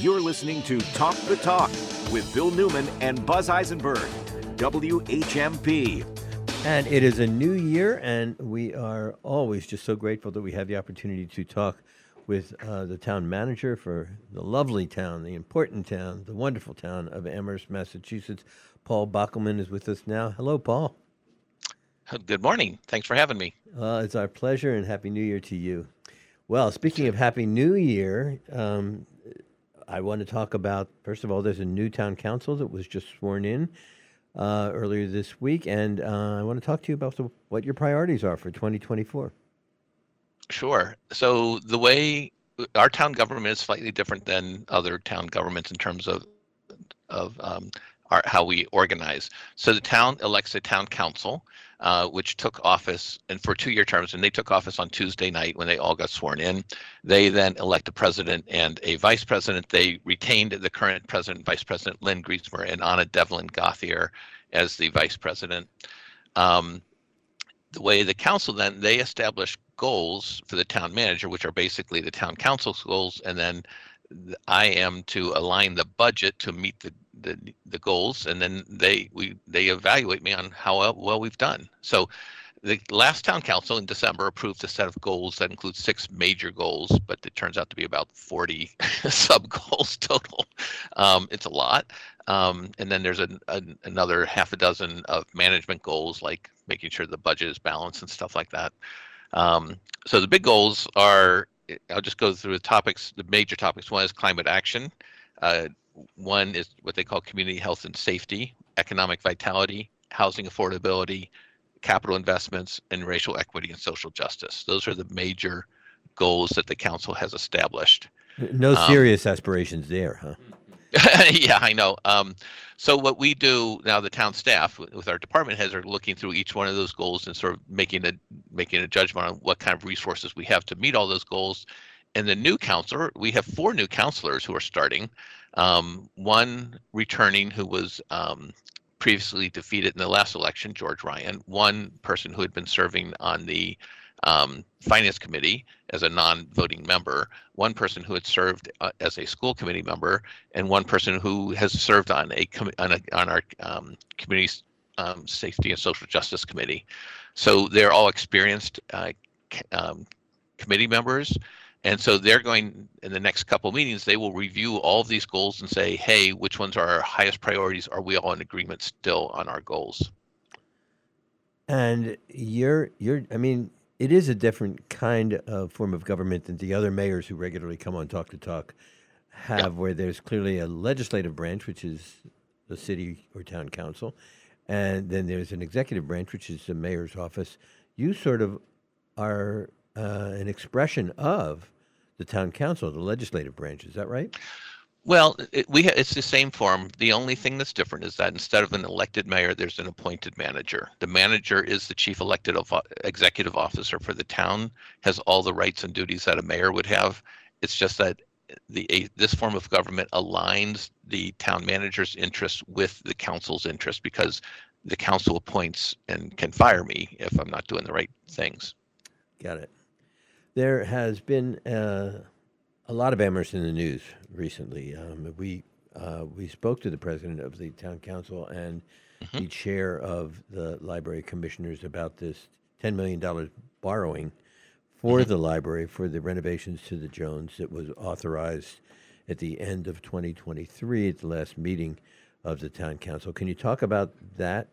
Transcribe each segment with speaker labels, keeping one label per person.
Speaker 1: You're listening to Talk the Talk with Bill Newman and Buzz Eisenberg, WHMP.
Speaker 2: And it is a new year, and we are always just so grateful that we have the opportunity to talk with uh, the town manager for the lovely town, the important town, the wonderful town of Amherst, Massachusetts. Paul Bockelman is with us now. Hello, Paul.
Speaker 3: Good morning. Thanks for having me.
Speaker 2: Uh, it's our pleasure, and Happy New Year to you. Well, speaking of Happy New Year, um, I want to talk about, first of all, there's a new town council that was just sworn in uh, earlier this week, and uh, I want to talk to you about the, what your priorities are for 2024.
Speaker 3: Sure. So the way our town government is slightly different than other town governments in terms of of um, our, how we organize. So the town elects a town council, uh, which took office and for two-year terms, and they took office on Tuesday night when they all got sworn in. They then elect a president and a vice president. They retained the current president, vice president Lynn Griesemer, and Anna Devlin Gauthier as the vice president. Um, the way the council then they establish goals for the town manager, which are basically the town council's goals, and then I am to align the budget to meet the the, the goals, and then they we they evaluate me on how well we've done. So the last town council in December approved a set of goals that includes six major goals, but it turns out to be about 40 sub goals total. Um, it's a lot. Um, and then there's an, an, another half a dozen of management goals, like making sure the budget is balanced and stuff like that. Um, so the big goals are, I'll just go through the topics, the major topics. One is climate action. Uh, one is what they call community health and safety, economic vitality, housing affordability, capital investments, and racial equity and social justice. Those are the major goals that the council has established.
Speaker 2: No um, serious um, aspirations there, huh?
Speaker 3: yeah, I know. Um, so what we do now, the town staff with our department heads are looking through each one of those goals and sort of making a making a judgment on what kind of resources we have to meet all those goals. And the new counselor, we have four new counselors who are starting. Um, one returning who was um, previously defeated in the last election, George Ryan. One person who had been serving on the um, finance committee as a non-voting member, one person who had served uh, as a school committee member, and one person who has served on a on, a, on our um, community um, safety and social justice committee. So they're all experienced uh, um, committee members and so they're going in the next couple meetings, they will review all of these goals and say, hey, which ones are our highest priorities? Are we all in agreement still on our goals?
Speaker 2: And you're you're I mean, it is a different kind of form of government than the other mayors who regularly come on Talk the Talk have, yep. where there's clearly a legislative branch, which is the city or town council, and then there's an executive branch, which is the mayor's office. You sort of are uh, an expression of the town council, the legislative branch. Is that right?
Speaker 3: Well, it, we ha- it's the same form. The only thing that's different is that instead of an elected mayor, there's an appointed manager. The manager is the chief elected of, uh, executive officer for the town, has all the rights and duties that a mayor would have. It's just that the a, this form of government aligns the town manager's interests with the council's interest because the council appoints and can fire me if I'm not doing the right things.
Speaker 2: Got it. There has been uh, a lot of Amherst in the news recently. Um, we uh, we spoke to the president of the town council and mm-hmm. the chair of the library commissioners about this ten million dollars borrowing for mm-hmm. the library for the renovations to the Jones that was authorized at the end of 2023 at the last meeting of the town council. Can you talk about that?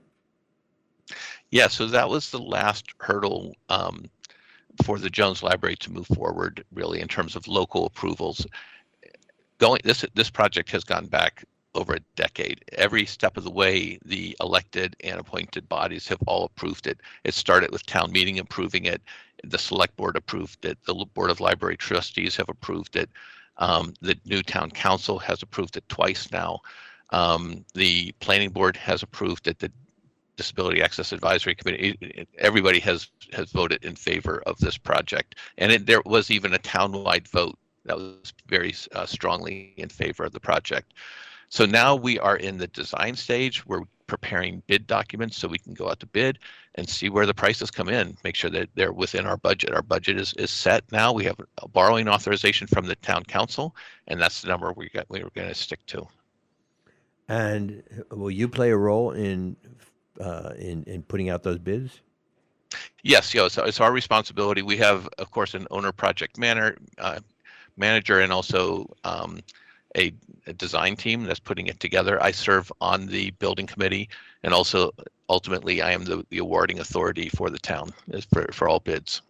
Speaker 3: Yeah, so that was the last hurdle um, for the Jones Library to move forward, really, in terms of local approvals. Going this this project has gone back over a decade. Every step of the way, the elected and appointed bodies have all approved it. It started with town meeting approving it. The select board approved it. The board of library trustees have approved it. Um, the new town council has approved it twice now. Um, the planning board has approved it. The Disability Access Advisory Committee, everybody has has voted in favor of this project, and it, there was even a townwide vote that was very uh, strongly in favor of the project. So now we are in the design stage. We're preparing bid documents so we can go out to bid and see where the prices come in. Make sure that they're within our budget. Our budget is, is set now. We have a borrowing authorization from the town council, and that's the number we got. We were going to stick to.
Speaker 2: And will you play a role in uh, in in putting out those bids?
Speaker 3: Yes, yeah, so it's our responsibility. We have, of course, an owner project manager, uh, manager, and also um, a, a, design team that's putting it together. I serve on the building committee, and also ultimately, I am the, the awarding authority for the town for for all bids.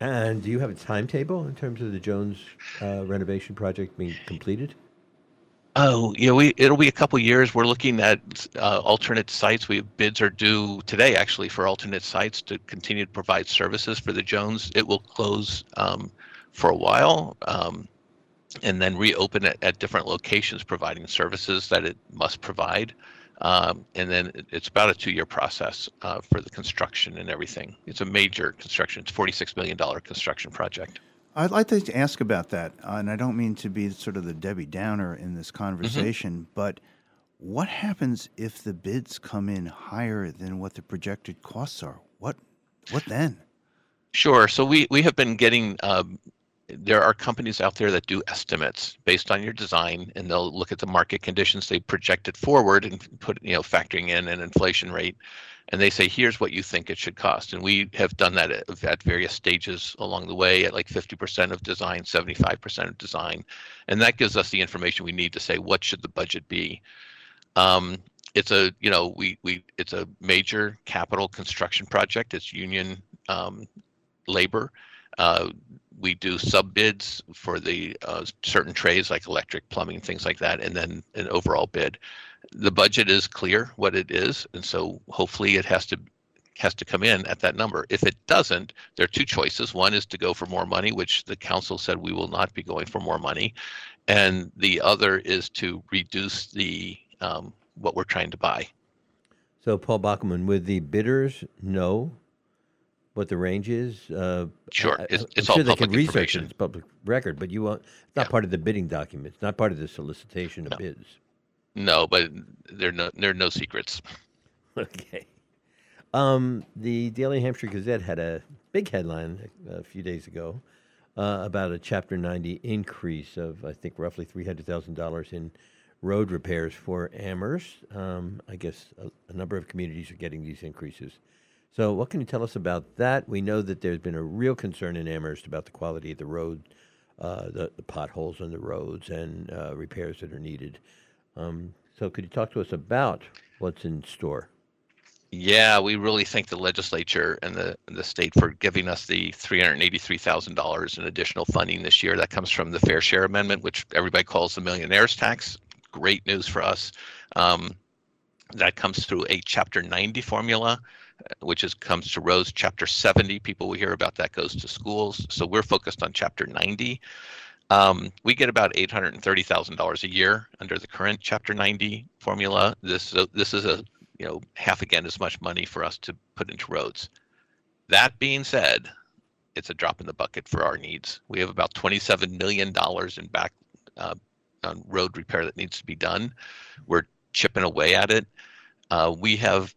Speaker 2: And do you have a timetable in terms of the Jones uh, renovation project being completed?
Speaker 3: Oh, yeah, we it'll be a couple years. We're looking at uh, alternate sites. We bids are due today, actually, for alternate sites to continue to provide services for the Jones. It will close um, for a while, um, and then reopen it at different locations, providing services that it must provide. Um, and then it's about a two-year process uh, for the construction and everything. It's a major construction. It's $46 million construction project.
Speaker 4: I'd like to ask about that, uh, and I don't mean to be sort of the Debbie Downer in this mm-hmm. conversation, mm-hmm. but what happens if the bids come in higher than what the projected costs are? What what then?
Speaker 3: Sure. So we we have been getting. Um, there are companies out there that do estimates based on your design, and they'll look at the market conditions. They project it forward and put you know factoring in an inflation rate, and they say, here's what you think it should cost. And we have done that at, at various stages along the way at like 50% of design, 75% of design. And that gives us the information we need to say, what should the budget be? Um, it's a, you know, we, we, it's a major capital construction project. It's union um, labor. Uh, we do sub bids for the uh, certain trades like electric, plumbing, things like that, and then an overall bid the budget is clear what it is, and so hopefully it has to has to come in at that number. If it doesn't, there are two choices. One is to go for more money, which the council said we will not be going for more money, and the other is to reduce the um, what we're trying to buy.
Speaker 2: So, Paul Bockelman, would the bidders know what the range is? Uh,
Speaker 3: sure, it's, it's
Speaker 2: I'm
Speaker 3: all
Speaker 2: they
Speaker 3: public
Speaker 2: can
Speaker 3: research
Speaker 2: it. It's public record, but you won't. It's not yeah. part of the bidding documents. Not part of the solicitation of no. bids.
Speaker 3: No, but there no there are no secrets.
Speaker 2: Okay. Um, the Daily Hampshire Gazette had a big headline a, few days ago uh, about a Chapter 90 increase of, I think, roughly $300,000 in road repairs for Amherst. Um, I guess a, a, number of communities are getting these increases. So, what can you tell us about that? We know that there's been a real concern in Amherst about the quality of the road, uh, the, the, potholes on the roads, and uh, repairs that are needed. Um, so, could you talk to us about what's in store?
Speaker 3: Yeah, we really thank the legislature and the the state for giving us the three hundred eighty-three thousand dollars in additional funding this year. That comes from the Fair Share Amendment, which everybody calls the millionaire's tax. Great news for us. Um, that comes through a Chapter 90 formula, which is comes to Rose Chapter 70, people we hear about that goes to schools. So we're focused on Chapter 90. Um, we get about eight hundred and thirty thousand dollars a year under the current Chapter 90 formula. This this is a you know half again as much money for us to put into roads. That being said, it's a drop in the bucket for our needs. We have about twenty-seven million dollars in back uh, on road repair that needs to be done. We're chipping away at it. Uh, we have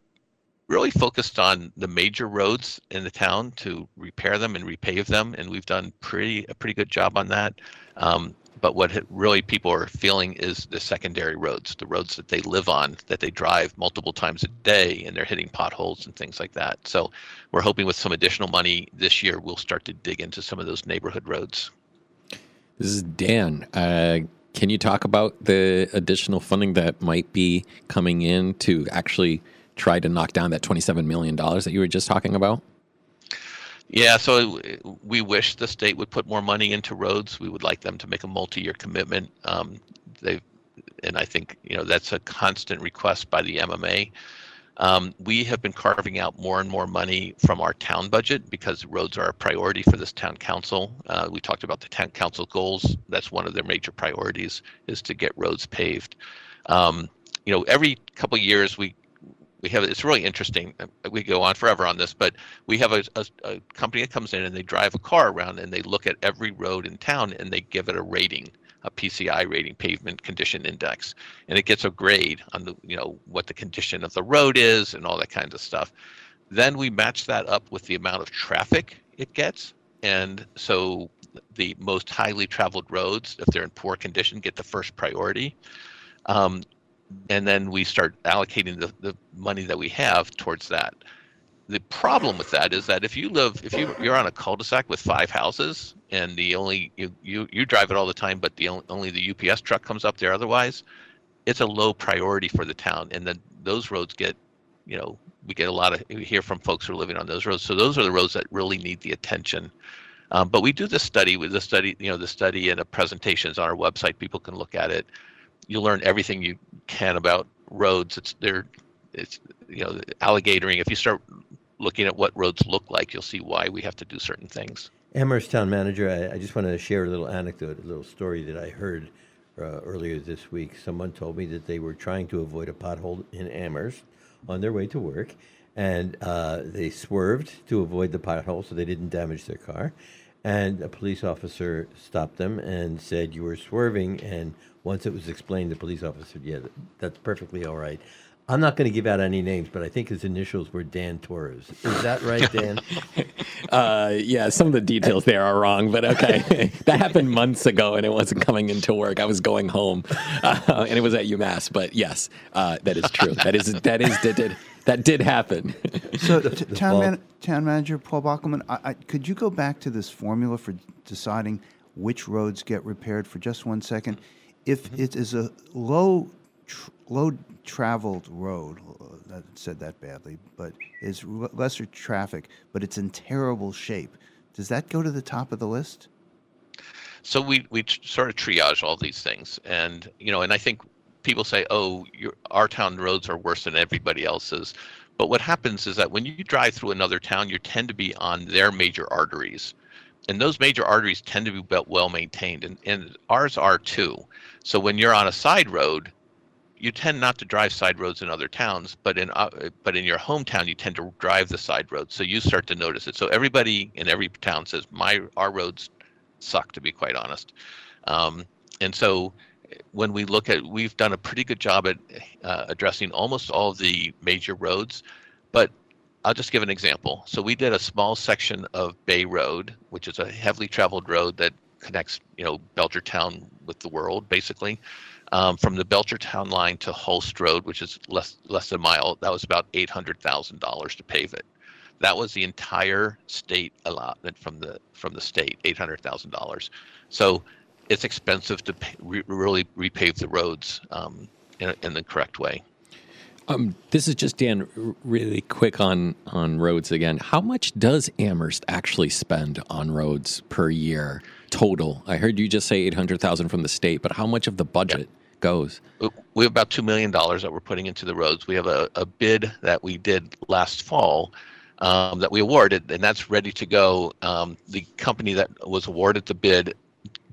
Speaker 3: really focused on the major roads in the town to repair them and repave them, and we've done pretty a pretty good job on that. Um, but what really people are feeling is the secondary roads, the roads that they live on, that they drive multiple times a day, and they're hitting potholes and things like that. So we're hoping with some additional money this year, we'll start to dig into some of those neighborhood roads.
Speaker 5: This is Dan. Uh, can you talk about the additional funding that might be coming in to actually try to knock down that $27 million that you were just talking about?
Speaker 3: Yeah, so we wish the state would put more money into roads. We would like them to make a multi-year commitment. Um, they, and I think you know that's a constant request by the MMA. Um, we have been carving out more and more money from our town budget because roads are a priority for this town council. Uh, we talked about the town council goals. That's one of their major priorities is to get roads paved. Um, you know, every couple years we we have it's really interesting. We go on forever on this, but we have a, a, a, company that comes in and they drive a car around and they look at every road in town and they give it a rating, a PCI rating, pavement condition index, and it gets a grade on the you know what the condition of the road is and all that kind of stuff. Then we match that up with the amount of traffic it gets, and so the most highly traveled roads, if they're in poor condition, get the first priority. Um, and then we start allocating the, the money that we have towards that. The problem with that is that if you live, if you you're on a cul-de-sac with five houses and the only you you, you drive it all the time, but the only the UPS truck comes up there otherwise, it's a low priority for the town, and then those roads get, you know, we get a lot of we hear from folks who are living on those roads. So those are the roads that really need the attention. Um, but we do this study with the study, you know, the study and the presentations on our website. People can look at it you learn everything you can about roads. It's there, it's you know alligatoring. If you start looking at what roads look like, you'll see why we have to do certain things.
Speaker 2: Amherst town manager, I, I just want to share a little anecdote, a little story that I heard uh, earlier this week. Someone told me that they were trying to avoid a pothole in Amherst on their way to work, and uh, they swerved to avoid the pothole so they didn't damage their car. And a police officer stopped them and said, "You were swerving and once it was explained, the police officer said, "Yeah, that's perfectly all right." I'm not going to give out any names, but I think his initials were Dan Torres. Is that right, Dan?
Speaker 5: uh, yeah, some of the details there are wrong, but okay. that happened months ago, and it wasn't coming into work. I was going home, uh, and it was at UMass. But yes, uh, that is true. That is that is that did that did happen.
Speaker 4: so, t- town, man- town manager Paul Bockelman, I, I, could you go back to this formula for deciding which roads get repaired for just one second? if mm-hmm. it is a low tr- low traveled road, uh, that said that badly, but is r- lesser traffic, but it's in terrible shape. Does that go to the top of the list?
Speaker 3: So we we sort of triage all these things, and you know, and I think people say, "Oh, your, our town roads are worse than everybody else's," but what happens is that when you drive through another town, you tend to be on their major arteries. And those major arteries tend to be well maintained and, and ours are too. So when you're on a side road you tend not to drive side roads in other towns but in uh, but in your hometown you tend to drive the side roads so you start to notice it. So everybody in every town says my our roads suck to be quite honest. Um, and so when we look at we've done a pretty good job at uh, addressing almost all of the major roads but I'll just give an example. So we did a small section of Bay Road, which is a heavily traveled road that connects, you know, Belchertown with the world, basically. Um, from the Belchertown line to Hulst Road, which is less less than a mile, that was about eight hundred thousand dollars to pave it. That was the entire state allotment from the from the state, eight hundred thousand dollars. So it's expensive to pay, re- really repave the roads um, in, in the correct way.
Speaker 5: Um, this is just Dan. Really quick on on roads again. How much does Amherst actually spend on roads per year total? I heard you just say eight hundred thousand from the state, but how much of the budget yeah. goes?
Speaker 3: We have about two million dollars that we're putting into the roads. We have a, a bid that we did last fall um, that we awarded, and that's ready to go. Um, the company that was awarded the bid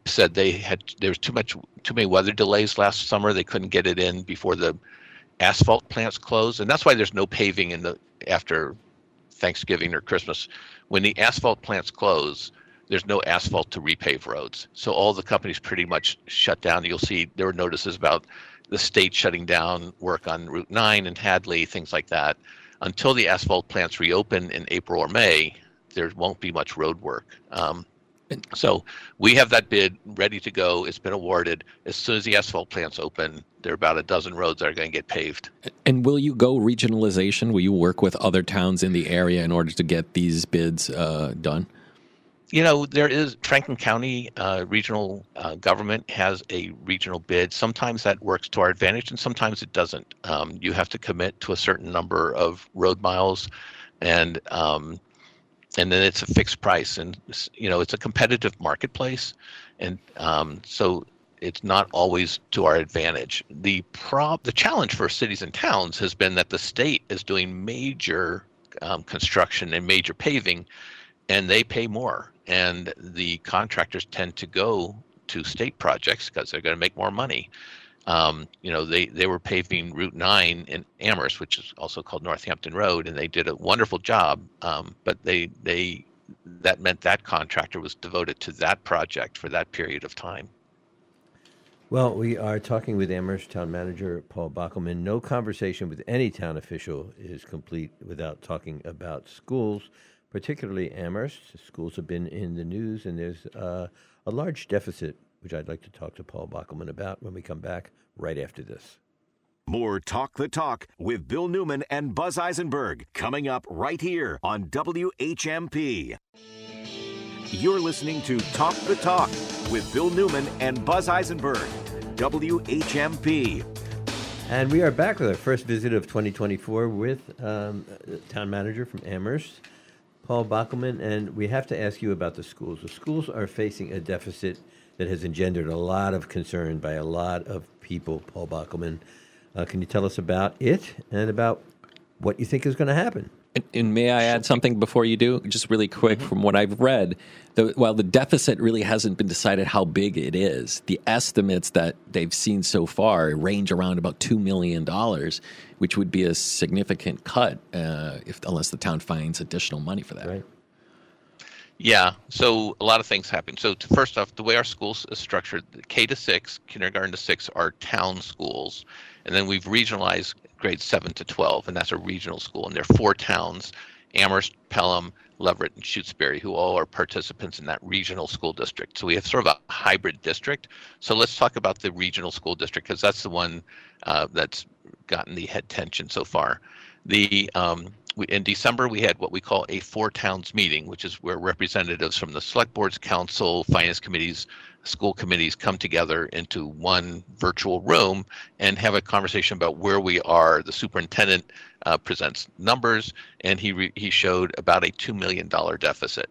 Speaker 3: said they had there was too much too many weather delays last summer. They couldn't get it in before the asphalt plants close, and that's why there's no paving in the after Thanksgiving or Christmas. When the asphalt plants close, there's no asphalt to repave roads. So all the companies pretty much shut down. You'll see there were notices about the state shutting down work on Route 9 and Hadley, things like that. Until the asphalt plants reopen in April or May, there won't be much road work. Um, so we have that bid ready to go. It's been awarded. As soon as the asphalt plants open, there are about a dozen roads that are going to get paved.
Speaker 5: And will you go regionalization? Will you work with other towns in the area in order to get these bids uh, done?
Speaker 3: You know, there is Franklin County uh, regional uh, government has a regional bid. Sometimes that works to our advantage, and sometimes it doesn't. Um, you have to commit to a certain number of road miles, and um, and then it's a fixed price and you know it's a competitive marketplace and um, so it's not always to our advantage. The prob the challenge for cities and towns has been that the state is doing major um, construction and major paving and they pay more and the contractors tend to go to state projects because they're going to make more money Um, you know, they they were paving Route Nine in Amherst, which is also called Northampton Road, and they did a wonderful job. Um, but they they that meant that contractor was devoted to that project for that period of time.
Speaker 2: Well, we are talking with Amherst Town Manager Paul Bockelman. No conversation with any town official is complete without talking about schools, particularly Amherst. Schools have been in the news, and there's uh, a large deficit, which I'd like to talk to Paul Bockelman about when we come back right after this.
Speaker 1: More Talk the Talk with Bill Newman and Buzz Eisenberg coming up right here on WHMP. You're listening to Talk the Talk with Bill Newman and Buzz Eisenberg, WHMP.
Speaker 2: And we are back with our first visit of 2024 with um, town manager from Amherst, Paul Bockelman. And we have to ask you about the schools. The schools are facing a deficit that has engendered a lot of concern by a lot of people, Paul Bockelman. Uh, can you tell us about it and about what you think is going to happen?
Speaker 5: And, and, may I add something before you do? Just really quick, mm-hmm. from what I've read, the, while the deficit really hasn't been decided how big it is, the estimates that they've seen so far range around about two million dollars, which would be a significant cut uh, if unless the town finds additional money for that.
Speaker 2: Right.
Speaker 3: Yeah, so a lot of things happen. So to, first off, the way our schools is structured, K to six, kindergarten to six, are town schools, and then we've regionalized grades 7 to 12, and that's a regional school. And there are four towns Amherst, Pelham, Leverett, and Shutesbury, who all are participants in that regional school district. So we have sort of a hybrid district. So let's talk about the regional school district because that's the one uh, that's gotten the head tension so far. The um, we, in December we had what we call a four towns meeting, which is where representatives from the select boards, council, finance committees, school committees come together into one virtual room and have a conversation about where we are. The superintendent uh, presents numbers, and he re- he showed about a two million dollar deficit.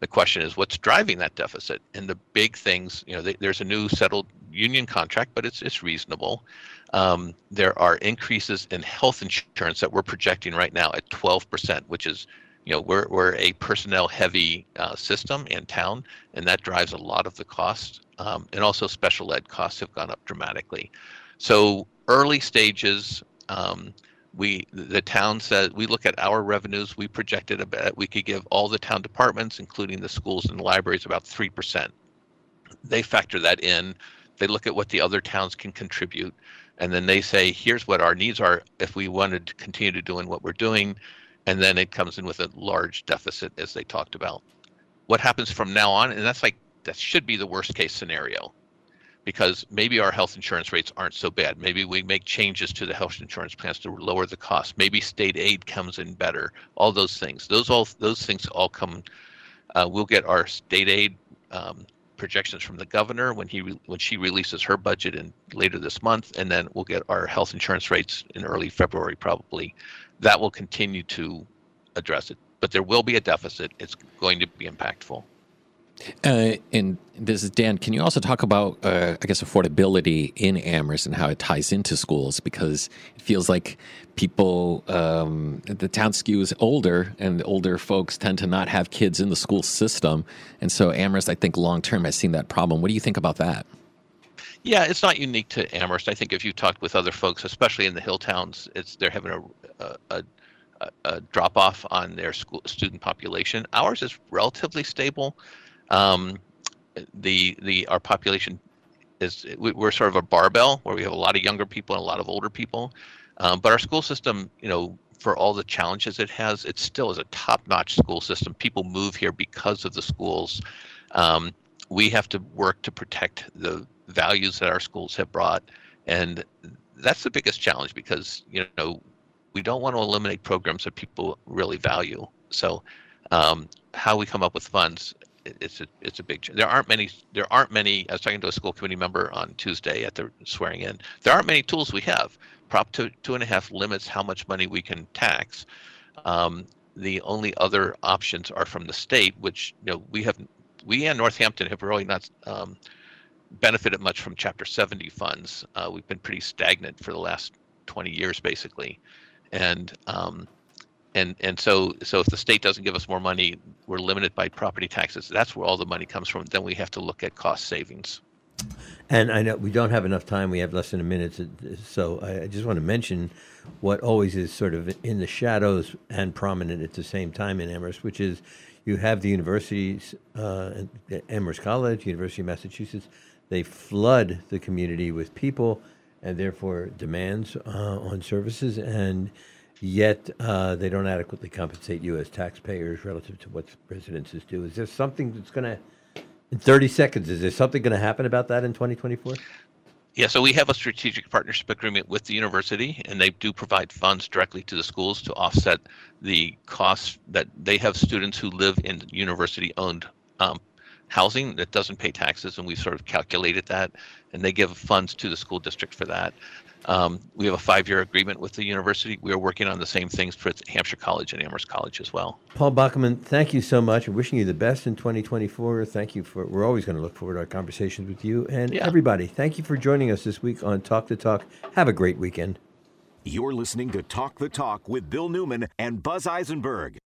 Speaker 3: The question is, what's driving that deficit? And the big things, you know, th- there's a new settled union contract, but it's it's reasonable. Um, there are increases in health insurance that we're projecting right now at 12%, which is you know we're, we're a personnel heavy uh, system in town and that drives a lot of the cost um, and also special ed costs have gone up dramatically. So early stages um, we the town said we look at our revenues we projected about we could give all the town departments including the schools and libraries about 3% they factor that in they look at what the other towns can contribute and then they say here's what our needs are if we wanted to continue to doing what we're doing and then it comes in with a large deficit as they talked about. What happens from now on, and that's like that should be the worst case scenario because maybe our health insurance rates aren't so bad. Maybe we make changes to the health insurance plans to lower the cost. Maybe state aid comes in better. All those things. Those all those things all come. Uh, we'll get our state aid um, projections from the governor when he when she releases her budget in later this month, and then we'll get our health insurance rates in early February probably that will continue to address it. But there will be a deficit. It's going to be impactful.
Speaker 5: Uh, and this is Dan. Can you also talk about, uh, I guess, affordability in Amherst and how it ties into schools? Because it feels like people, um, the town skews older, and older folks tend to not have kids in the school system. And so Amherst, I think, long term has seen that problem. What do you think about that?
Speaker 3: Yeah, it's not unique to Amherst. I think if you talked with other folks, especially in the hill towns, it's they're having a, a, a, a drop off on their school student population. Ours is relatively stable. Um, the the our population is we're sort of a barbell where we have a lot of younger people and a lot of older people. Um, but our school system, you know, for all the challenges it has, it still is a top-notch school system. People move here because of the schools. Um, we have to work to protect the values that our schools have brought. And that's the biggest challenge because, you know, we don't want to eliminate programs that people really value. So um, how we come up with funds, it's a, it's a big, there aren't many, there aren't many, I was talking to a school committee member on Tuesday at the swearing in, there aren't many tools we have. Prop two, two and a half limits how much money we can tax. Um, the only other options are from the state, which you know we have, we and Northampton have really not um, benefited much from Chapter 70 funds. Uh, we've been pretty stagnant for the last 20 years, basically, and um, and and so so if the state doesn't give us more money, we're limited by property taxes. That's where all the money comes from. Then we have to look at cost savings.
Speaker 2: And I know we don't have enough time. We have less than a minute. So I just want to mention what always is sort of in the shadows and prominent at the same time in Amherst, which is you have the universities, uh, Amherst College, University of Massachusetts, they flood the community with people and therefore demands uh, on services, and yet uh, they don't adequately compensate you as taxpayers relative to what residences do. Is there something that's going to, in 30 seconds, is there something going to happen about that in 2024?
Speaker 3: Yeah, so we have a strategic partnership agreement with the university, and they do provide funds directly to the schools to offset the costs that they have students who live in university owned um, housing that doesn't pay taxes, and we sort of calculated that, and they give funds to the school district for that. Um, we have a five-year agreement with the university. We are working on the same things for Hampshire College and Amherst College as well.
Speaker 2: Paul Bockelman, thank you so much. We're wishing you the best in 2024. Thank you for. We're always going to look forward to our conversations with you and yeah. everybody. Thank you for joining us this week on Talk the Talk. Have a great weekend.
Speaker 1: You're listening to Talk the Talk with Bill Newman and Buzz Eisenberg.